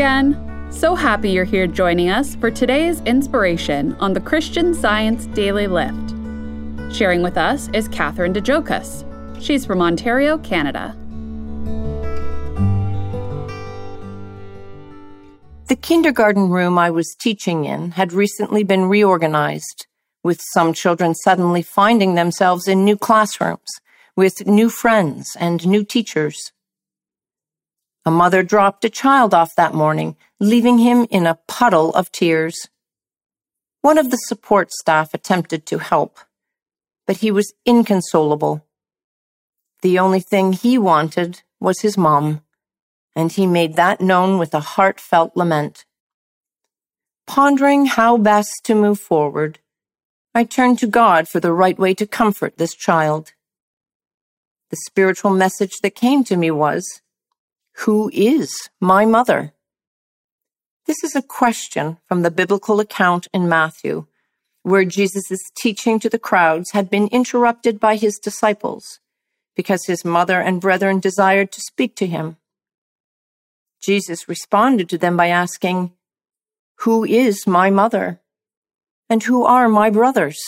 again. So happy you're here joining us for today's inspiration on the Christian Science Daily Lift. Sharing with us is Catherine de Jocas. She's from Ontario, Canada. The kindergarten room I was teaching in had recently been reorganized, with some children suddenly finding themselves in new classrooms, with new friends and new teachers. A mother dropped a child off that morning, leaving him in a puddle of tears. One of the support staff attempted to help, but he was inconsolable. The only thing he wanted was his mom, and he made that known with a heartfelt lament. Pondering how best to move forward, I turned to God for the right way to comfort this child. The spiritual message that came to me was, who is my mother? This is a question from the biblical account in Matthew, where Jesus' teaching to the crowds had been interrupted by his disciples because his mother and brethren desired to speak to him. Jesus responded to them by asking, Who is my mother? And who are my brothers?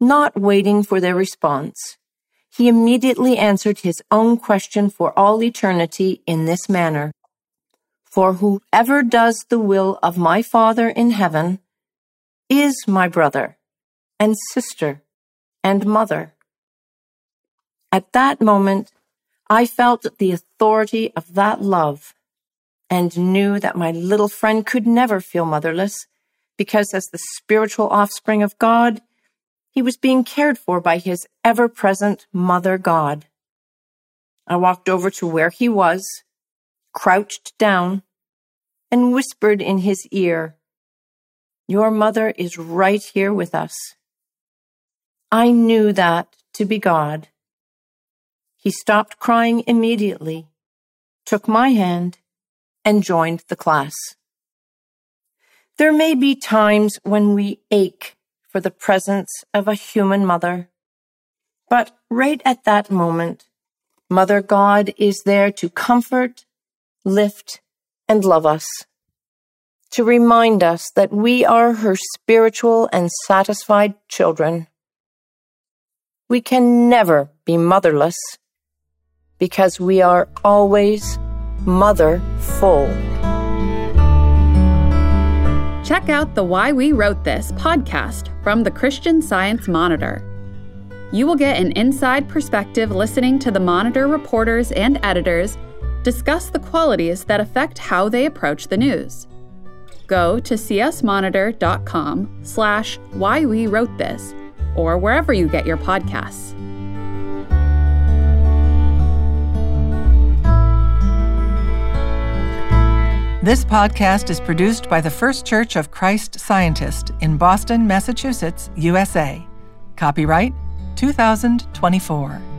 Not waiting for their response, he immediately answered his own question for all eternity in this manner. For whoever does the will of my Father in heaven is my brother and sister and mother. At that moment, I felt the authority of that love and knew that my little friend could never feel motherless because as the spiritual offspring of God, he was being cared for by his ever present Mother God. I walked over to where he was, crouched down, and whispered in his ear, Your mother is right here with us. I knew that to be God. He stopped crying immediately, took my hand, and joined the class. There may be times when we ache for the presence of a human mother. But right at that moment, Mother God is there to comfort, lift, and love us, to remind us that we are her spiritual and satisfied children. We can never be motherless because we are always mother full. Check out the Why We Wrote This podcast from the Christian Science Monitor. You will get an inside perspective listening to the Monitor reporters and editors discuss the qualities that affect how they approach the news. Go to csmonitor.com slash why we wrote this or wherever you get your podcasts. This podcast is produced by the First Church of Christ Scientist in Boston, Massachusetts, USA. Copyright 2024.